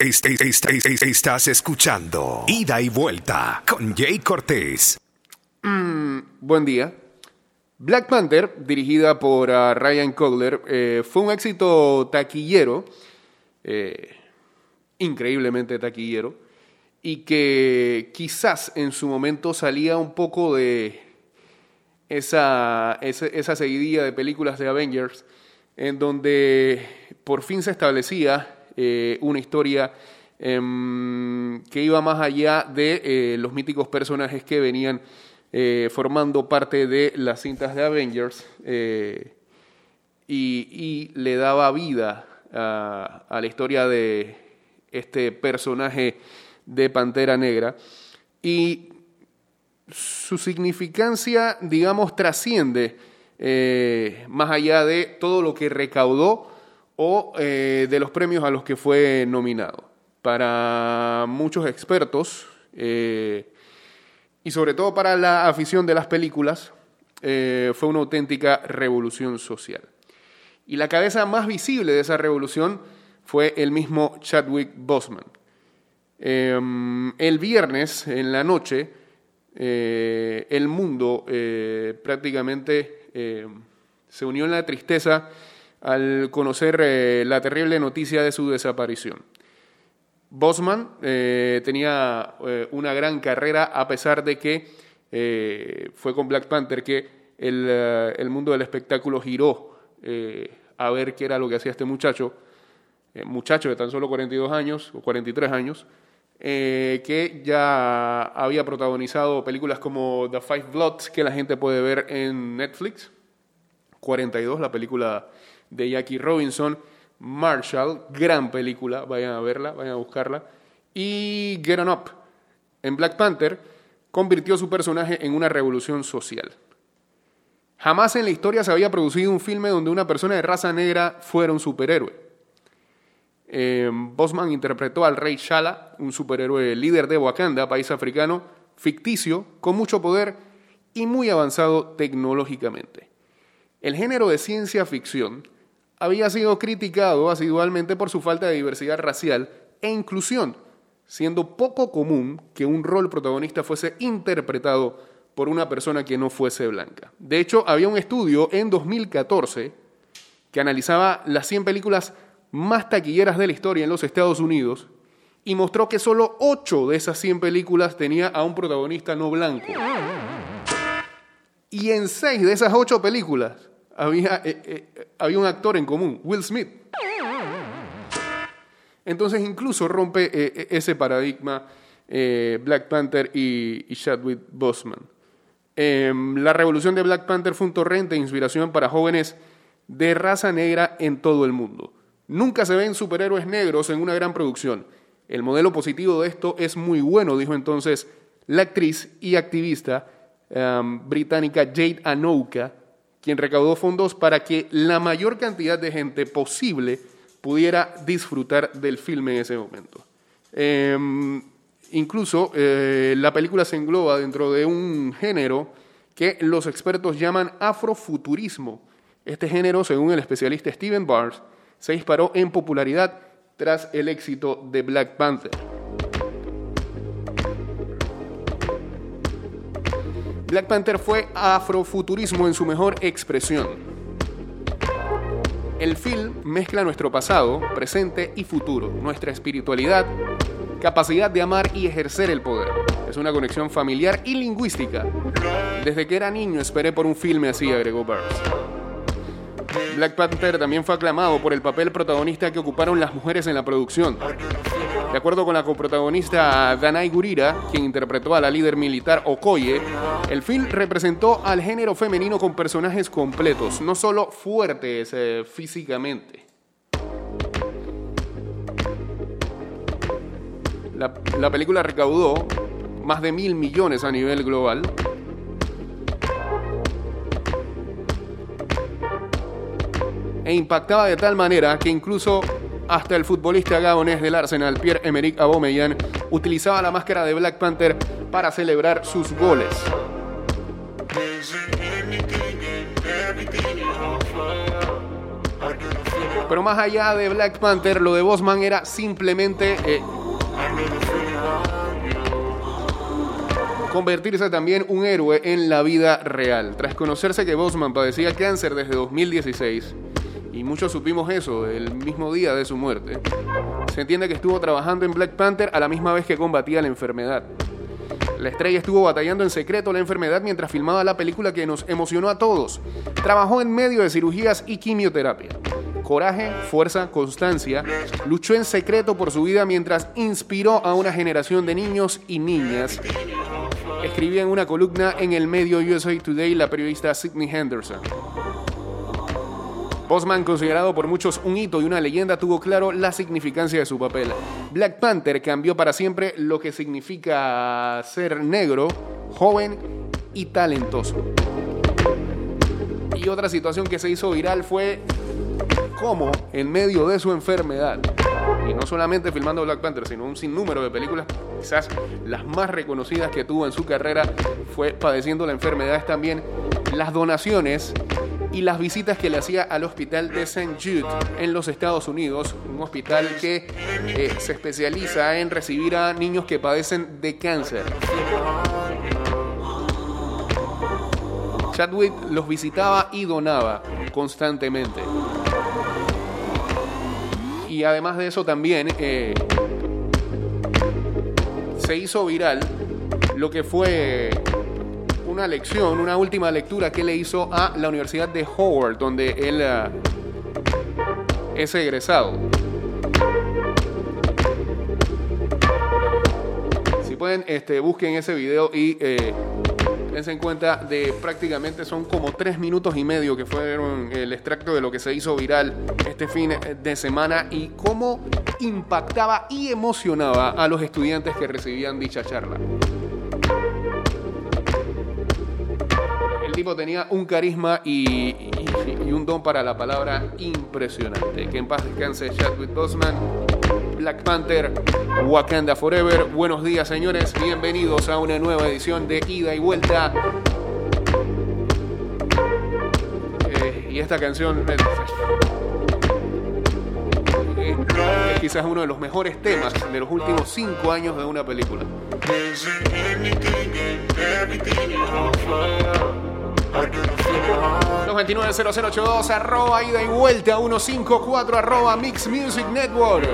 Este, este, este, estás escuchando Ida y Vuelta con Jay Cortés. Buen día. Black Panther, dirigida por uh, Ryan Coogler, eh, fue un éxito taquillero, eh, increíblemente taquillero, y que quizás en su momento salía un poco de esa, esa, esa seguidilla de películas de Avengers, en donde por fin se establecía eh, una historia em, que iba más allá de eh, los míticos personajes que venían eh, formando parte de las cintas de Avengers y, le daba vida a, la historia de este personaje de Pantera Negra. Y su significancia, digamos, trasciende más allá de todo lo que recaudó o eh, de los premios a los que fue nominado. Para muchos expertos, eh, y sobre todo para la afición de las películas, eh, fue una auténtica revolución social. Y la cabeza más visible de esa revolución fue el mismo Chadwick Boseman. Em, el viernes, en la noche, el mundo prácticamente se unió en la tristeza al conocer eh, la terrible noticia de su desaparición. Bosman eh, tenía eh, una gran carrera a pesar de que fue con Black Panther que el, el mundo del espectáculo giró a ver qué era lo que hacía este muchacho, muchacho de tan solo 42 años o 43 años, que ya había protagonizado películas como The Five Bloods, que la gente puede ver en Netflix, 42, la película de Jackie Robinson, Marshall, gran película, vayan a verla, vayan a buscarla, y Get On Up. En Black Panther convirtió su personaje en una revolución social. Jamás en la historia se había producido un filme donde una persona de raza negra fuera un superhéroe. Eh, Bosman interpretó al rey Shala, un superhéroe líder de Wakanda, país africano, ficticio, con mucho poder y muy avanzado tecnológicamente. El género de ciencia ficción había sido criticado asidualmente por su falta de diversidad racial e inclusión, siendo poco común que un rol protagonista fuese interpretado por una persona que no fuese blanca. De hecho, había un estudio en 2014 que analizaba las 100 películas más taquilleras de la historia en los Estados Unidos y mostró que solo 8 de esas 100 películas tenía a un protagonista no blanco. Y en 6 de esas 8 películas había, eh, eh, había un actor en común, Will Smith. Entonces incluso rompe eh, ese paradigma Black Panther y, y Chadwick Boseman. Em, la revolución de Black Panther fue un torrente de inspiración para jóvenes de raza negra en todo el mundo. Nunca se ven superhéroes negros en una gran producción. El modelo positivo de esto es muy bueno, dijo entonces la actriz y activista em, británica Jade Anouka quien recaudó fondos para que la mayor cantidad de gente posible pudiera disfrutar del filme en ese momento. Em, incluso eh, la película se engloba dentro de un género que los expertos llaman afrofuturismo. Este género, según el especialista Steven Barnes, se disparó en popularidad tras el éxito de Black Panther. Black Panther fue afrofuturismo en su mejor expresión. El film mezcla nuestro pasado, presente y futuro, nuestra espiritualidad, capacidad de amar y ejercer el poder. Es una conexión familiar y lingüística. Desde que era niño esperé por un filme así, agregó Burns. Black Panther también fue aclamado por el papel protagonista que ocuparon las mujeres en la producción. De acuerdo con la coprotagonista Danai Gurira, quien interpretó a la líder militar Okoye, el film representó al género femenino con personajes completos, no solo fuertes eh, físicamente. La, la película recaudó más de mil millones a nivel global. E impactaba de tal manera que incluso hasta el futbolista gabonés del Arsenal, Pierre-Emerick Aubameyang, utilizaba la máscara de Black Panther para celebrar sus goles. Pero más allá de Black Panther, lo de Bosman era simplemente eh, convertirse también un héroe en la vida real. Tras conocerse que Bosman padecía cáncer desde 2016, y muchos supimos eso el mismo día de su muerte, se entiende que estuvo trabajando en Black Panther a la misma vez que combatía la enfermedad. La estrella estuvo batallando en secreto la enfermedad mientras filmaba la película que nos emocionó a todos. Trabajó en medio de cirugías y quimioterapia. Coraje, fuerza, constancia, luchó en secreto por su vida mientras inspiró a una generación de niños y niñas. Escribía en una columna en el medio USA Today la periodista Sidney Henderson. Bosman, considerado por muchos un hito y una leyenda, tuvo claro la significancia de su papel. Black Panther cambió para siempre lo que significa ser negro, joven y talentoso. Y otra situación que se hizo viral fue cómo en medio de su enfermedad, y no solamente filmando Black Panther, sino un sinnúmero de películas, quizás las más reconocidas que tuvo en su carrera, fue padeciendo la enfermedad también las donaciones y las visitas que le hacía al hospital de St. Jude en los Estados Unidos, un hospital que eh, se especializa en recibir a niños que padecen de cáncer. Chadwick los visitaba y donaba constantemente. Y además de eso también eh, se hizo viral lo que fue una lección, una última lectura que le hizo a la Universidad de Howard, donde él eh, es egresado. Si pueden, este, busquen ese video y eh, dense en cuenta de prácticamente son como tres minutos y medio que fueron el extracto de lo que se hizo viral este fin de semana y cómo impactaba y emocionaba a los estudiantes que recibían dicha charla. Tipo tenía un carisma y, un don para la palabra impresionante. Que en paz descanse Chadwick Boseman. Black Panther, Wakanda Forever. Buenos días, señores. Bienvenidos a una nueva edición de Ida y Vuelta. Eh, y esta canción es quizás uno de los mejores temas de los últimos cinco años de una película. 229-0082, arroba ida y vuelta 154, arroba Mix Music Network.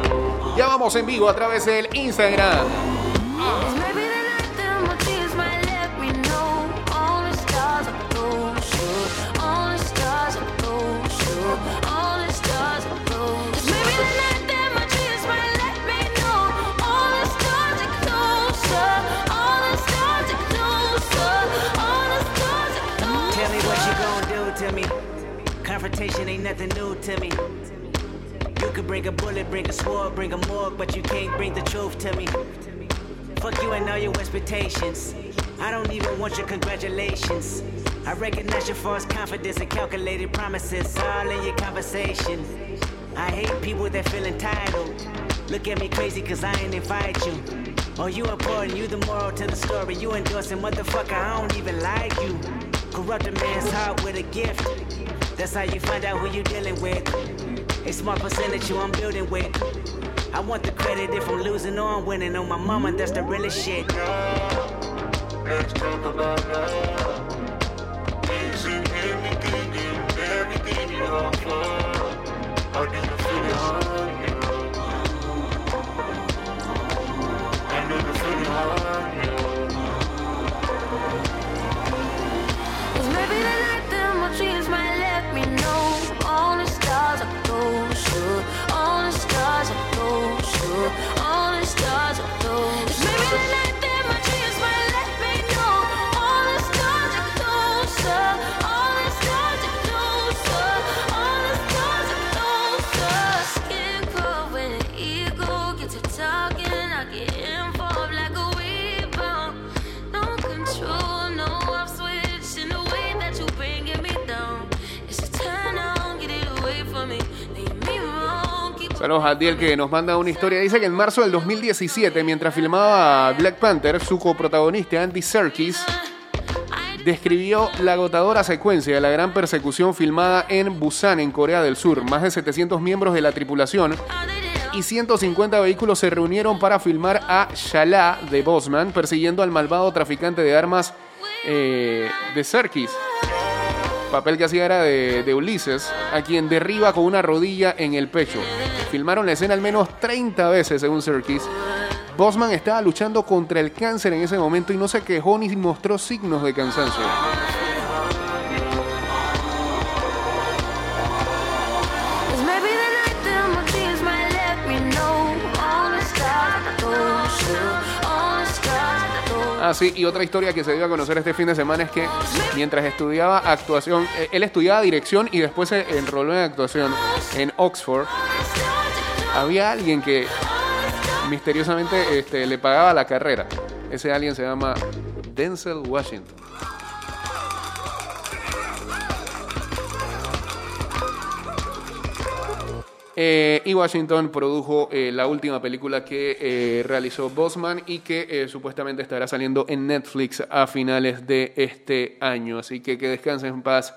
Ya vamos en vivo a través del Instagram. Confrontation ain't nothing new to me. You could bring a bullet, bring a sword, bring a morgue, but you can't bring the truth to me. Fuck you and all your expectations. I don't even want your congratulations. I recognize your false confidence and calculated promises all in your conversation. I hate people that feel entitled. Look at me crazy cause I ain't invite you. Oh, you important, you the moral to the story. You endorsing, motherfucker, I don't even like you. Corrupt a man's heart with a gift. That's how you find out who you're dealing with. A smart percentage you I'm building with. I want the credit if I'm losing or I'm winning. On my mama, that's the realest shit. Let's talk about love. Anything and everything you offer? Feel? Saludos a Diel que nos manda una historia. Dice que en marzo del 2017, mientras filmaba Black Panther, su coprotagonista Andy Serkis describió la agotadora secuencia de la gran persecución filmada en Busan, en Corea del Sur. Más de 700 miembros de la tripulación y 150 vehículos se reunieron para filmar a Shala de Bosman persiguiendo al malvado traficante de armas eh, de Serkis. Papel que hacía era de, Ulises, a quien derriba con una rodilla en el pecho. Filmaron la escena al menos 30 veces, según Serkis. Bosman estaba luchando contra el cáncer en ese momento y no se quejó ni mostró signos de cansancio. Ah, sí, y otra historia que se dio a conocer este fin de semana es que mientras estudiaba actuación, eh, él estudiaba dirección y después se enroló en actuación en Oxford, había alguien que misteriosamente este, le pagaba la carrera. Ese alguien se llama Denzel Washington. Eh, y Washington produjo eh, la última película que eh, realizó Bosman y que eh, supuestamente estará saliendo en Netflix a finales de este año. Así que que descansen en paz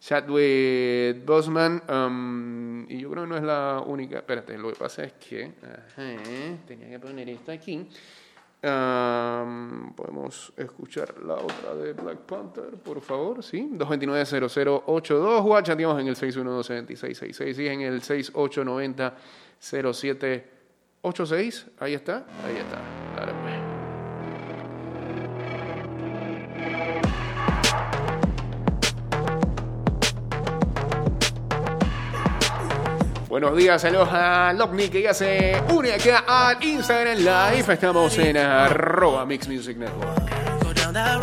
Chadwick Bosman. um, y yo creo que no es la única. Espérate, lo que pasa es que. ajá, tenía que poner esto aquí. Um, podemos escuchar la otra de Black Panther, por favor, ¿sí? 229-0082, o en el 612-7666 y en el 6890-0786. Ahí está, ahí está. Dale, Buenos días, saludos a Lovni que ya se une acá al Instagram Live. Estamos en arroba Mix Music Network. Go down that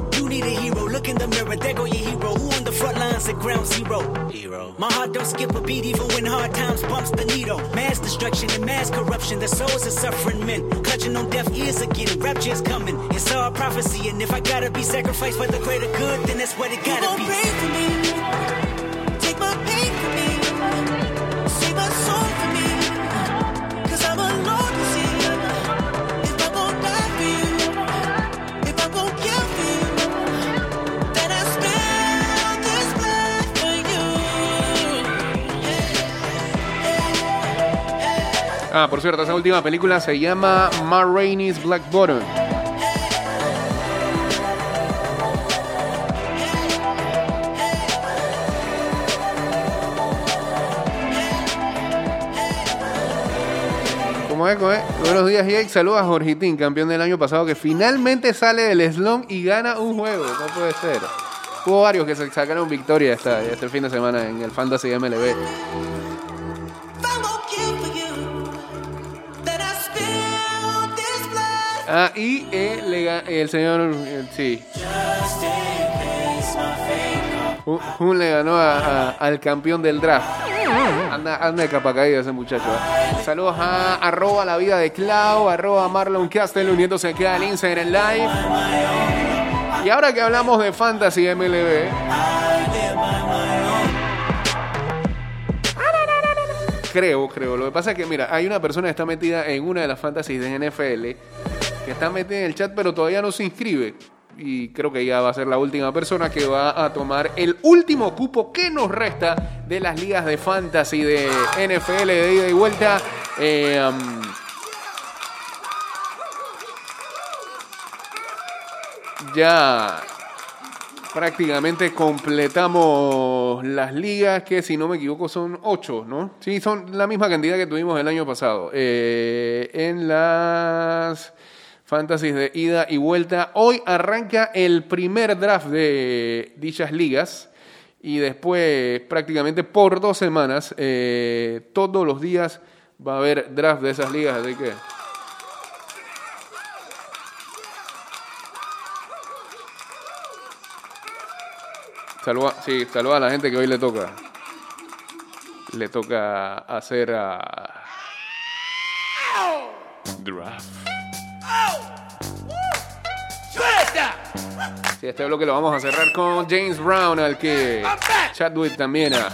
Need a hero. Look in the mirror, there go your hero. Who on the front lines at ground zero? Hero. My heart don't skip a beat even when hard times bumps the needle. Mass destruction and mass corruption. The souls of suffering men. Clutching on deaf ears again. Rapture's coming. It's all prophecy. And if I gotta be sacrificed for the greater good, then that's what it gotta be. Ah, por cierto, esa última película se llama Ma Rainey's Black Bottom. ¿Cómo es? ¿Cómo es? Buenos días, Jake. Saludos a Jorgitín, campeón del año pasado, que finalmente sale del slum y gana un juego. No puede ser. Hubo varios que se sacaron victoria este fin de semana en el Fantasy MLB. Ah, y eh, el señor, sí, Jun le ganó al campeón del draft. Anda, anda de capa caída ese muchacho. ¿eh? Saludos a arroba la vida de Clau, arroba Marlon Castel uniéndose aquí al Instagram Live. Y ahora que hablamos de Fantasy MLB. Creo, creo. Lo que pasa es que, mira, hay una persona que está metida en una de las fantasies de NFL, que está metida en el chat, pero todavía no se inscribe. y creo que ella va a ser la última persona que va a tomar el último cupo que nos resta de las ligas de fantasy de NFL de ida y vuelta. Eh, um, ya prácticamente completamos las ligas, que si no me equivoco son ocho, ¿no? Sí, son la misma cantidad que tuvimos el año pasado. Eh, en las fantasies de ida y vuelta, hoy arranca el primer draft de dichas ligas. Y después, prácticamente por dos semanas, eh, todos los días va a haber draft de esas ligas, así que Saluda, sí, saluda a la gente que hoy le toca. Le toca hacer a. Draft. Sí, este bloque lo vamos a cerrar con James Brown, al que Chadwick también a.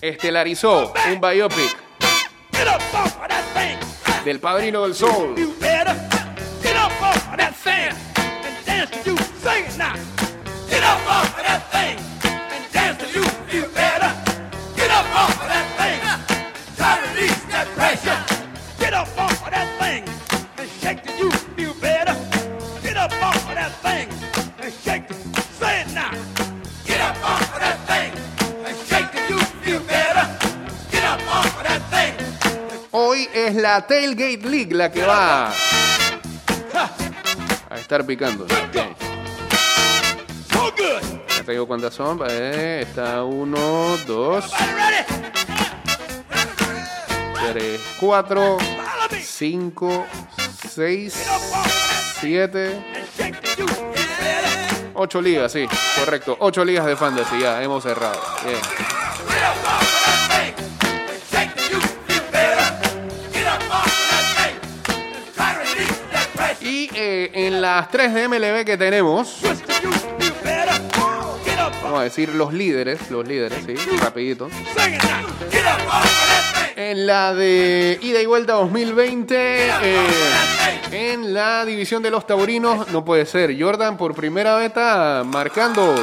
Estelarizó un biopic del padrino del sol. Dance to you. Sing it now. Get up off of that thing and dance to you. You better get up off of that thing. Try to release that pressure. Get up off of that thing and shake to you. You better get up off of that thing and shake. Say it now. Get up off of that thing and shake to you. You better get up off of that thing. Hoy es la Tailgate League la que va estar picando. Good. Ya te digo cuántas son. Eh, está uno, dos, tres, cuatro, cinco, seis, siete, ocho ligas, sí, correcto. Ocho ligas de fantasy, ya hemos cerrado. Bien. Las tres de MLB que tenemos, vamos a decir los líderes, los líderes, sí, rapidito. En la de ida y vuelta 2020, eh, en la división de los taurinos, no puede ser. Jordan por primera vez está marcando.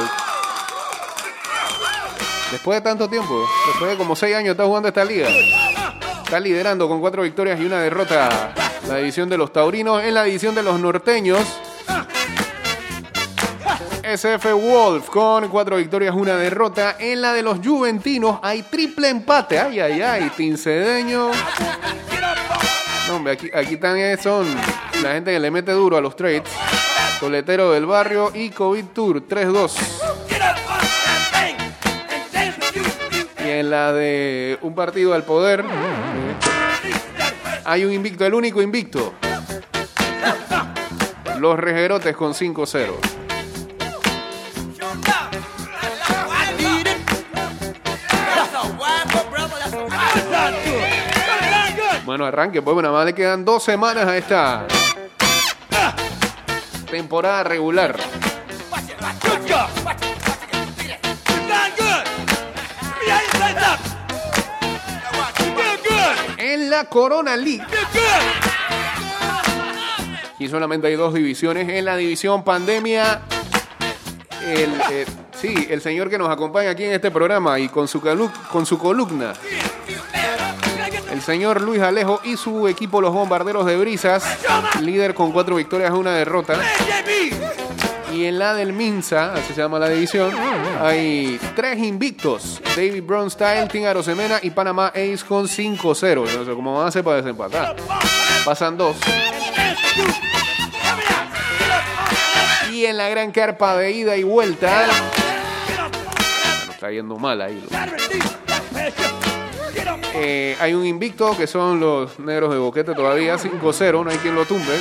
Después de tanto tiempo, después de como seis años está jugando esta liga. Está liderando con cuatro victorias y una derrota la división de los taurinos. En la división de los norteños, SF Wolf con cuatro victorias, una derrota. En la de los juventinos hay triple empate. Ay, ay, ay. Tincedeño. No, hombre, aquí, aquí también son la gente que le mete duro a los trades. Coletero del barrio y COVID Tour 3-2. Get up off of that thing and dance to you. You Y en la de un partido al poder. Hay un invicto, el único invicto. Los rejerotes con 5-0. I need it. That's a wild brother. That's a wild Sound good. Sound good. Bueno, arranque, pues nada más le quedan dos semanas a esta temporada regular. La Corona League. Y solamente hay dos divisiones. En la división pandemia, el, eh, sí, el señor que nos acompaña aquí en este programa y con su, con su columna, el señor Luis Alejo y su equipo Los Bombarderos de Brisas, líder con cuatro victorias y una derrota. Y en la del Minsa, así se llama la división, hay tres invictos. David Bronstyle, Tim Arosemena y Panamá Ace con 5-0. No sé cómo van a hacer para desempatar. Pasan dos. Y en la gran carpa de ida y vuelta, está yendo mal ahí. Eh, hay un invicto que son los negros de boquete todavía, 5-0, no hay quien lo tumbe.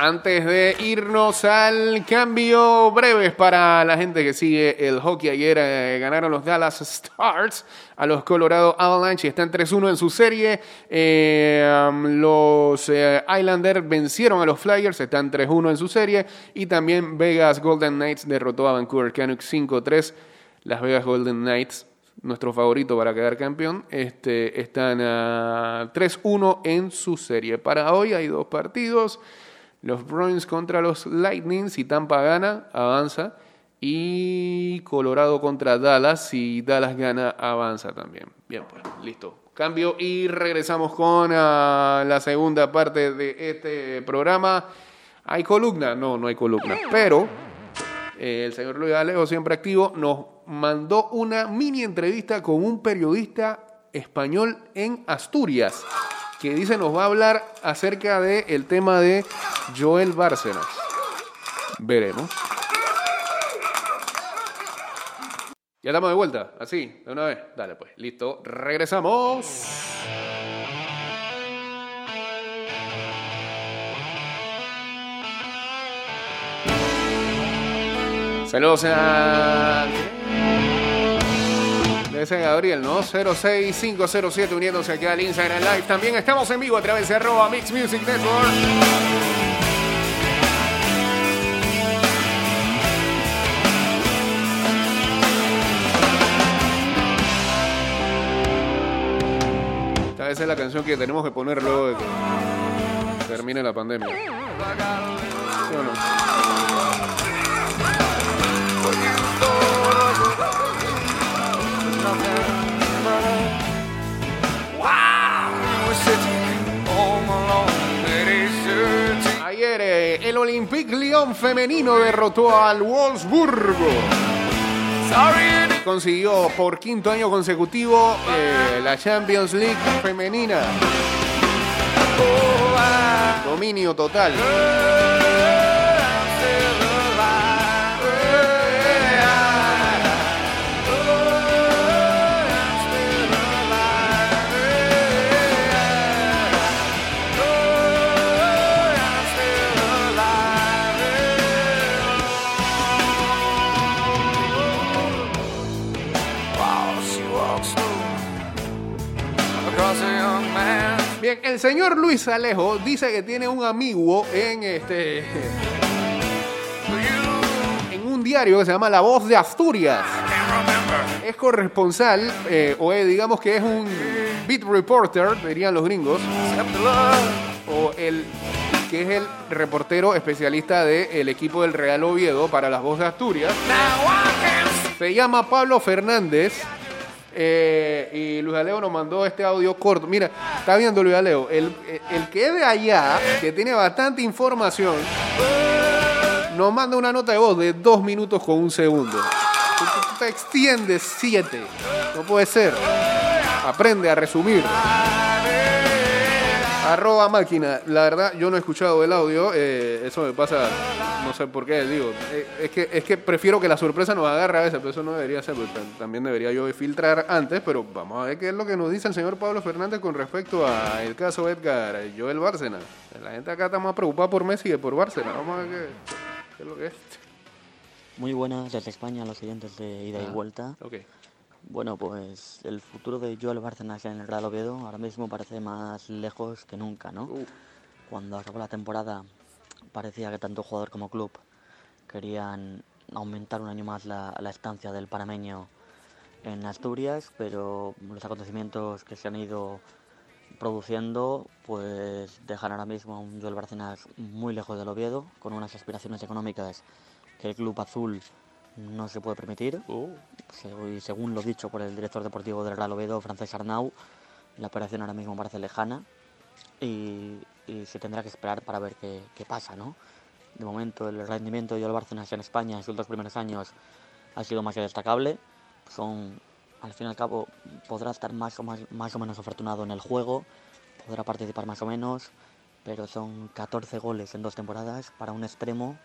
antes de irnos al cambio breves para la gente que sigue el hockey. Ayer eh, ganaron los Dallas Stars a los Colorado Avalanche. Están 3-1 en su serie. Eh, um, los eh, Islanders vencieron a los Flyers. Están 3-1 en su serie. Y también Vegas Golden Knights derrotó a Vancouver Canucks 5-3. Las Vegas Golden Knights nuestro favorito para quedar campeón, este, están ah, a 3-1 en su serie. Para hoy hay dos partidos. Los Bruins contra los Lightning, si Tampa gana, avanza. Y Colorado contra Dallas, si Dallas gana, avanza también. Bien, pues, listo. Cambio y regresamos con ah, la segunda parte de este programa. ¿Hay columna? No, no hay columna. Pero eh, el señor Luis Alejo, siempre activo, nos mandó una mini entrevista con un periodista español en Asturias que dice nos va a hablar acerca del el tema de Joel Bárcenas. Veremos. Ya estamos de vuelta, así, de una vez. Dale pues, listo, regresamos. Saludos a... Debe ser Gabriel, ¿no? 06507 uniéndose aquí al Instagram Live. También estamos en vivo a través de arroba Mix Music Network. Vez es la canción que tenemos que poner luego de que termine la pandemia. ¿Sí o no? El Olympique Lyon femenino derrotó al Wolfsburgo. Consiguió por quinto año consecutivo eh, la Champions League femenina. Dominio total. Señor Luis Alejo dice que tiene un amigo en este. En un diario que se llama La Voz de Asturias. Es corresponsal, eh, o digamos que es un beat reporter, dirían los gringos. O el que es el reportero especialista del equipo del Real Oviedo para las Voz de Asturias. Se llama Pablo Fernández. Eh, y Luis Aleo nos mandó este audio corto. Mira, está viendo Luis Aleo. El, el que es de allá, que tiene bastante información, nos manda una nota de voz de dos minutos con un segundo. Tú te extiendes siete. No puede ser. Aprende a resumir. Arroba máquina. La verdad, yo no he escuchado el audio. eh, eso me pasa, no sé por qué. Digo, eh, es, que, es que prefiero que la sorpresa nos agarre a veces, pero eso no debería ser. porque tam- también debería yo filtrar antes. Pero vamos a ver qué es lo que nos dice el señor Pablo Fernández con respecto al caso Edgar Joel Bárcena. La gente acá está más preocupada por Messi que por Bárcena. Vamos a ver qué, qué es lo que es. Muy buenas desde España, los siguientes de ida y vuelta. Ok. Bueno, pues el futuro de Joel Bárcenas en el Real Oviedo ahora mismo parece más lejos que nunca, ¿no? Uf. Cuando acabó la temporada parecía que tanto jugador como club querían aumentar un año más la, la estancia del panameño en Asturias, pero los acontecimientos que se han ido produciendo pues dejan ahora mismo a un Joel Bárcenas muy lejos del Oviedo, con unas aspiraciones económicas que el club azul no se puede permitir. Se- y según lo dicho por el director deportivo del Real Oviedo, Francés Arnau, la operación ahora mismo parece lejana y, y se tendrá que esperar para ver qué, qué pasa, ¿no? De momento el rendimiento de Joel Bárcenas en España en sus dos primeros años ha sido más que destacable. Son, al fin y al cabo, podrá estar más o, más, más o menos afortunado en el juego, podrá participar más o menos, pero son 14 goles en dos temporadas para un extremo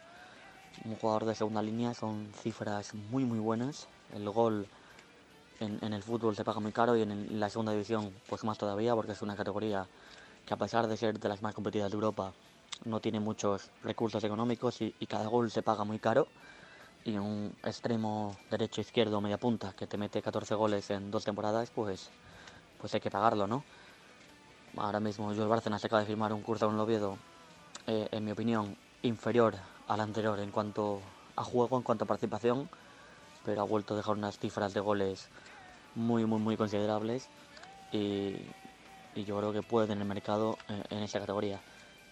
un jugador de segunda línea son cifras muy muy buenas. El gol en, en el fútbol se paga muy caro y en, el- en la segunda división pues más todavía porque es una categoría que a pesar de ser de las más competidas de Europa no tiene muchos recursos económicos y, y cada gol se paga muy caro. Y un extremo derecho, izquierdo, media punta que te mete 14 goles en dos temporadas, pues, pues hay que pagarlo, ¿no? Ahora mismo Joel Bárcenas acaba de firmar un curso con el Oviedo, eh, en mi opinión, inferior al anterior en cuanto a juego, en cuanto a participación, pero ha vuelto a dejar unas cifras de goles muy, muy, muy considerables y, y yo creo que puede tener mercado eh, en esa categoría.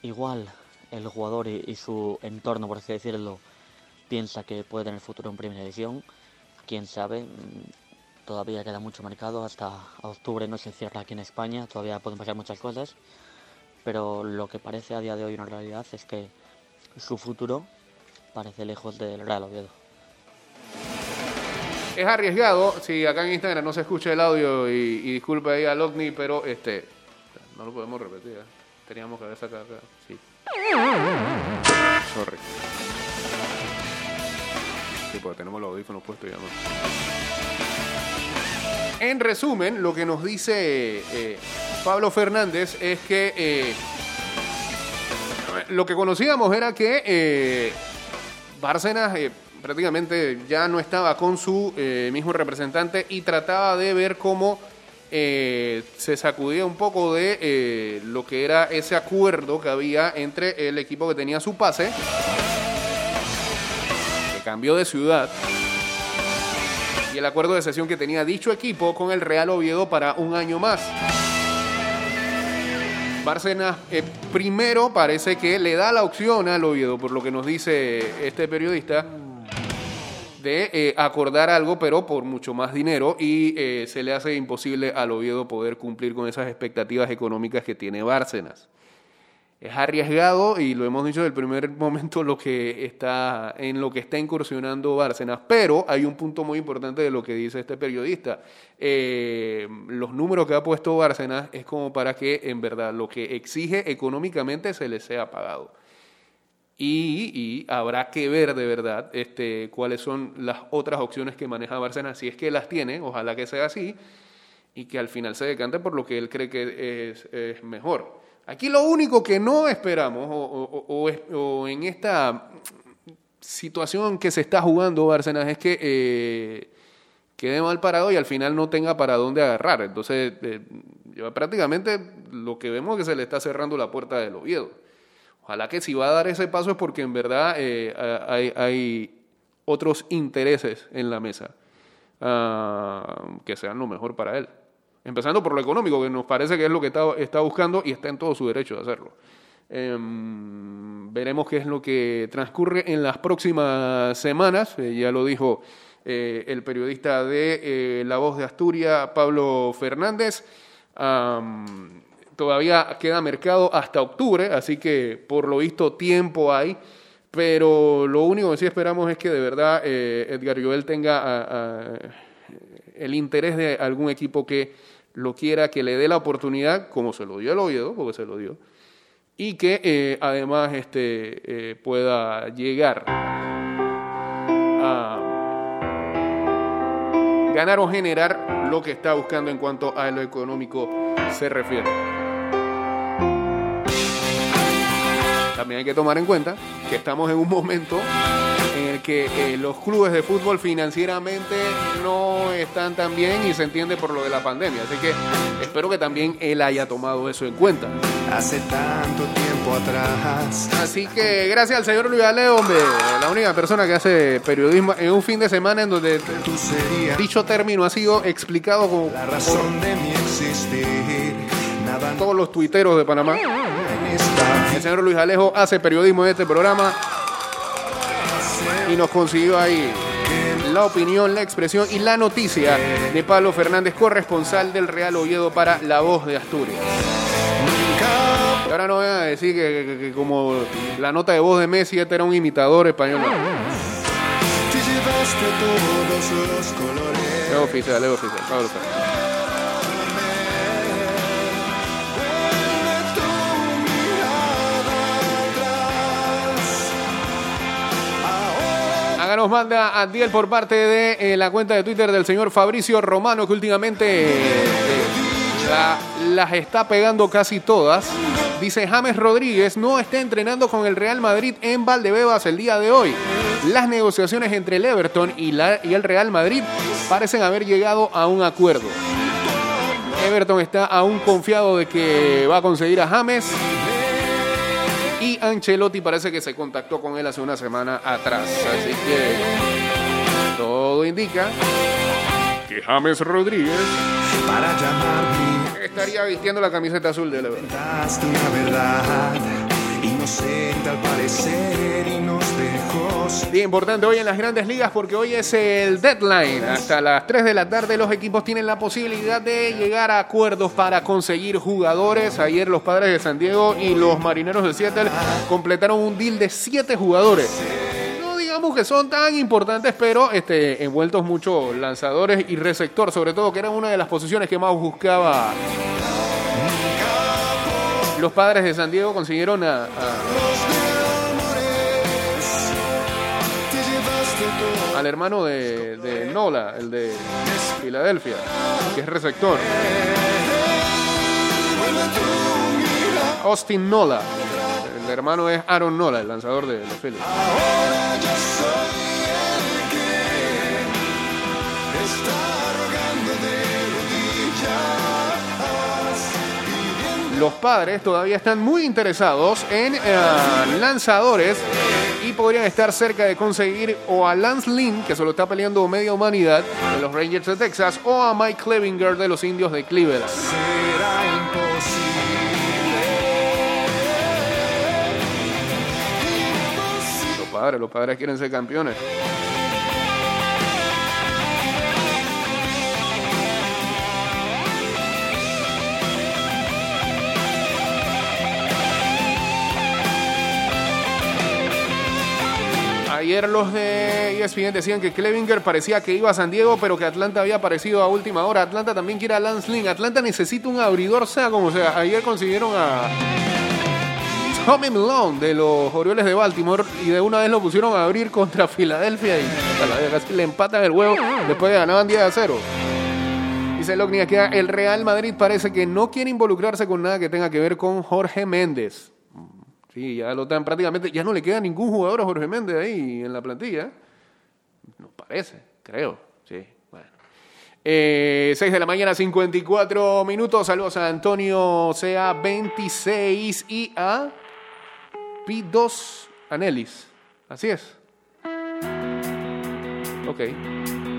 Igual el jugador y, y su entorno, por así decirlo, piensa que puede tener futuro en primera división. Quién sabe, mm, todavía queda mucho mercado, hasta octubre no se cierra aquí en España, todavía pueden pasar muchas cosas, pero lo que parece a día de hoy una realidad es que su futuro parece lejos del Real Oviedo. Es arriesgado, si acá en Instagram no se escucha el audio y, y disculpe ahí al OVNI, pero este no lo podemos repetir. ¿eh? Teníamos que haber sacado acá. Sí. Sorry. Sí, porque tenemos los audífonos puestos ya no. En resumen, lo que nos dice eh, Pablo Fernández es que eh, lo que conocíamos era que eh, Bárcenas eh, prácticamente ya no estaba con su eh, mismo representante y trataba de ver cómo eh, se sacudía un poco de lo que era ese acuerdo que había entre el equipo que tenía su pase, que cambió de ciudad, y el acuerdo de sesión que tenía dicho equipo con el Real Oviedo para un año más. Bárcenas eh, primero parece que le da la opción al Oviedo, por lo que nos dice este periodista, de eh, acordar algo, pero por mucho más dinero, y eh, se le hace imposible al Oviedo poder cumplir con esas expectativas económicas que tiene Bárcenas. Es arriesgado y lo hemos dicho desde el primer momento lo que está, en lo que está incursionando Bárcenas, pero hay un punto muy importante de lo que dice este periodista. Eh, los números que ha puesto Bárcenas es como para que en verdad lo que exige económicamente se le sea pagado. Y, habrá que ver de verdad este, cuáles son las otras opciones que maneja Bárcenas, si es que las tiene, ojalá que sea así, y que al final se decante por lo que él cree que es mejor. Aquí lo único que no esperamos, o, en esta situación que se está jugando Bárcenas, es que eh, quede mal parado y al final no tenga para dónde agarrar. Entonces, eh, prácticamente lo que vemos es que se le está cerrando la puerta del Oviedo. Ojalá que si va a dar ese paso es porque en verdad eh, hay otros intereses en la mesa ah, que sean lo mejor para él. Empezando por lo económico, que nos parece que es lo que está, buscando y está en todo su derecho de hacerlo. Em, veremos qué es lo que transcurre en las próximas semanas. Eh, ya lo dijo eh, el periodista de eh, La Voz de Asturias, Pablo Fernández. Todavía queda mercado hasta octubre, así que por lo visto tiempo hay. Pero lo único que sí esperamos es que de verdad Edgar Joel tenga el interés de algún equipo que lo quiera, que le dé la oportunidad, como se lo dio el Oviedo, porque se lo dio, y que eh, además este, eh, pueda llegar a ganar o generar lo que está buscando en cuanto a lo económico se refiere. También hay que tomar en cuenta que estamos en un momento en el que eh, los clubes de fútbol financieramente no están tan bien y se entiende por lo de la pandemia. Así que espero que también él haya tomado eso en cuenta. Hace tanto tiempo atrás. Así que gracias al señor Luis Ale, hombre, la única persona que hace periodismo en un fin de semana en donde dicho término ha sido explicado como la razón de mi existir. Nada todos los tuiteros de Panamá. El señor Luis Alejo hace periodismo en este programa y nos consiguió ahí la opinión, la expresión y la noticia de Pablo Fernández, corresponsal del Real Oviedo para La Voz de Asturias. Y ahora no voy a decir que, que- que como la nota de voz de Messi este era un imitador español. Es oficial, es oficial. Pablo Fernández. Nos manda Adiel por parte de eh, la cuenta de Twitter del señor Fabricio Romano, que últimamente eh, La- las está pegando casi todas. Dice James Rodríguez no está entrenando con el Real Madrid en Valdebebas el día de hoy. Las negociaciones entre el Everton y, y el Real Madrid parecen haber llegado a un acuerdo. Everton está aún confiado de que va a conseguir a James. Ancelotti parece que se contactó con él hace una semana atrás. Así que todo indica que James Rodríguez para estaría vistiendo la camiseta azul. Daste una verdad inocente al parecer y nos dejó Día importante hoy en las grandes ligas porque hoy es el deadline. Hasta las 3 de la tarde los equipos tienen la posibilidad de llegar a acuerdos para conseguir jugadores. Ayer los padres de San Diego y los marineros de Seattle completaron un deal de 7 jugadores. No digamos que son tan importantes, pero este, envueltos muchos lanzadores y receptor, sobre todo, que era una de las posiciones que más buscaba. Los padres de San Diego consiguieron a- al hermano de, Nola, el de Filadelfia, que es receptor. Austin Nola. El hermano es Aaron Nola, el lanzador de los Phillies. Los padres todavía están muy interesados en eh, lanzadores y podrían estar cerca de conseguir o a Lance Lynn, que se lo está peleando media humanidad de los Rangers de Texas, o a Mike Clevinger de los Indios de Cleveland. Los padres, los padres quieren ser campeones. Ayer los de ESPN decían que Clevinger parecía que iba a San Diego, pero que Atlanta había aparecido a última hora. Atlanta también quiere a Lance Lynn. Atlanta necesita un abridor, sea como sea. Ayer consiguieron a Tommy Malone de los Orioles de Baltimore y de una vez lo pusieron a abrir contra Filadelfia y casi le empatan el huevo después de ganaban 10 a 0. Dice Lognia que el Real Madrid parece que no quiere involucrarse con nada que tenga que ver con Jorge Méndez. Sí, ya lo están prácticamente, ya no le queda ningún jugador a Jorge Méndez ahí en la plantilla. Nos parece, creo. Sí, bueno. Eh, 6 de la mañana, 54 minutos. Saludos a Antonio CA26 y a P2 Anelis. Así es. Ok.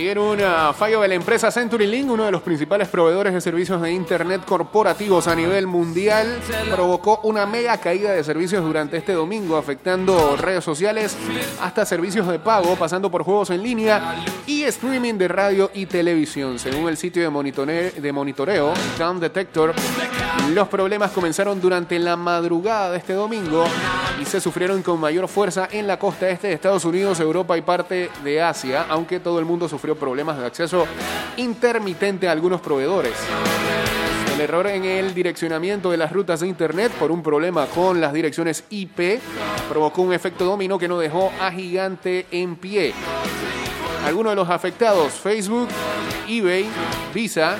Ayer un fallo de la empresa CenturyLink, uno de los principales proveedores de servicios de Internet corporativos a nivel mundial, provocó una mega caída de servicios durante este domingo, afectando redes sociales hasta servicios de pago, pasando por juegos en línea y streaming de radio y televisión. Según el sitio de, monitore- de monitoreo, Down Detector, los problemas comenzaron durante la madrugada de este domingo y se sufrieron con mayor fuerza en la costa este de Estados Unidos, Europa y parte de Asia, aunque todo el mundo sufrió problemas de acceso intermitente a algunos proveedores. El error en el direccionamiento de las rutas de Internet por un problema con las direcciones IP provocó un efecto dominó que no dejó a Gigante en pie. Algunos de los afectados, Facebook, eBay, Visa,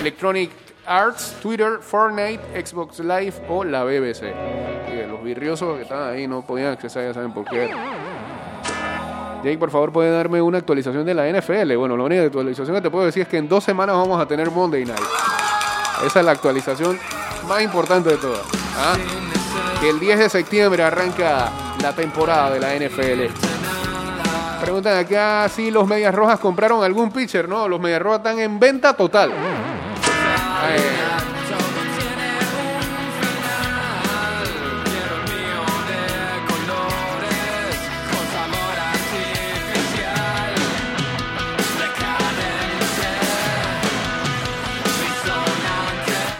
Electronic Arts, Twitter, Fortnite, Xbox Live o la BBC. Los virriosos que estaban ahí no podían accesar, ya saben por qué. Jake, por favor, puede darme una actualización de la NFL. Bueno, la única actualización que te puedo decir es que en dos semanas vamos a tener Monday Night. Esa es la actualización más importante de todas. ¿ah? Que el 10 de septiembre arranca la temporada de la NFL. Preguntan acá si los Medias Rojas compraron algún pitcher. No, los Medias Rojas están en venta total. Eh,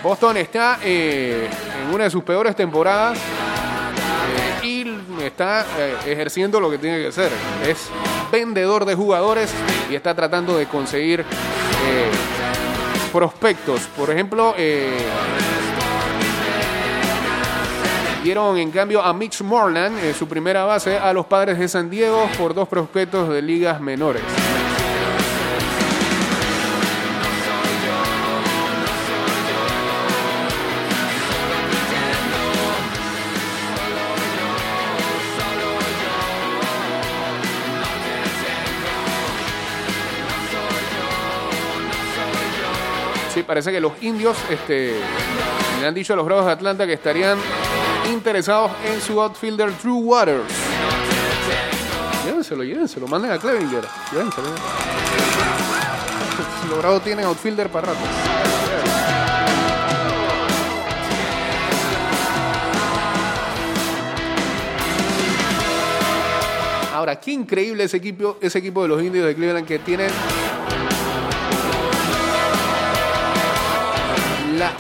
Boston está eh, en una de sus peores temporadas eh, y está eh, ejerciendo lo que tiene que hacer. Es vendedor de jugadores y está tratando de conseguir prospectos. Por ejemplo, dieron en cambio a Mitch Morland, en su primera base, a los padres de San Diego por dos prospectos de ligas menores. Parece que los indios este, le han dicho a los Bravos de Atlanta que estarían interesados en su outfielder Drew Waters. Llévenselo, llévenselo, manden a Clevinger. Llévenselo. Los Bravos tienen outfielder para rato. Ahora, qué increíble ese equipo, ese equipo de los indios de Cleveland que tienen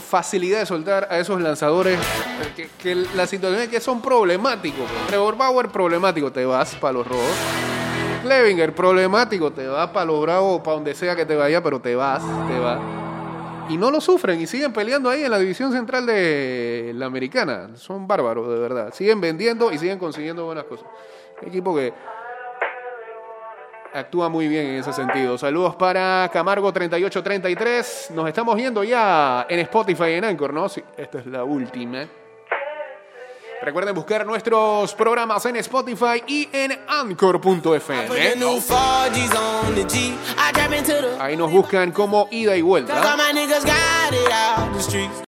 facilidad de soltar a esos lanzadores. eh, Que, que la situación es que son problemáticos. Trevor Bauer, problemático, te vas para los rojos. Clevinger, problemático, te vas para los bravos, para donde sea que te vaya, pero te vas, te vas. Y no lo sufren y siguen peleando ahí en la división central de la americana. Son bárbaros, de verdad. Siguen vendiendo y siguen consiguiendo buenas cosas. Equipo que actúa muy bien en ese sentido. Saludos para Camargo 3833. Nos estamos viendo ya en Spotify y en Anchor, ¿no? Sí, esta es la última. Recuerden buscar nuestros programas en Spotify y en Anchor.fm. New 4Gs on the G. I trap into the. Ahí nos buscan como ida y vuelta.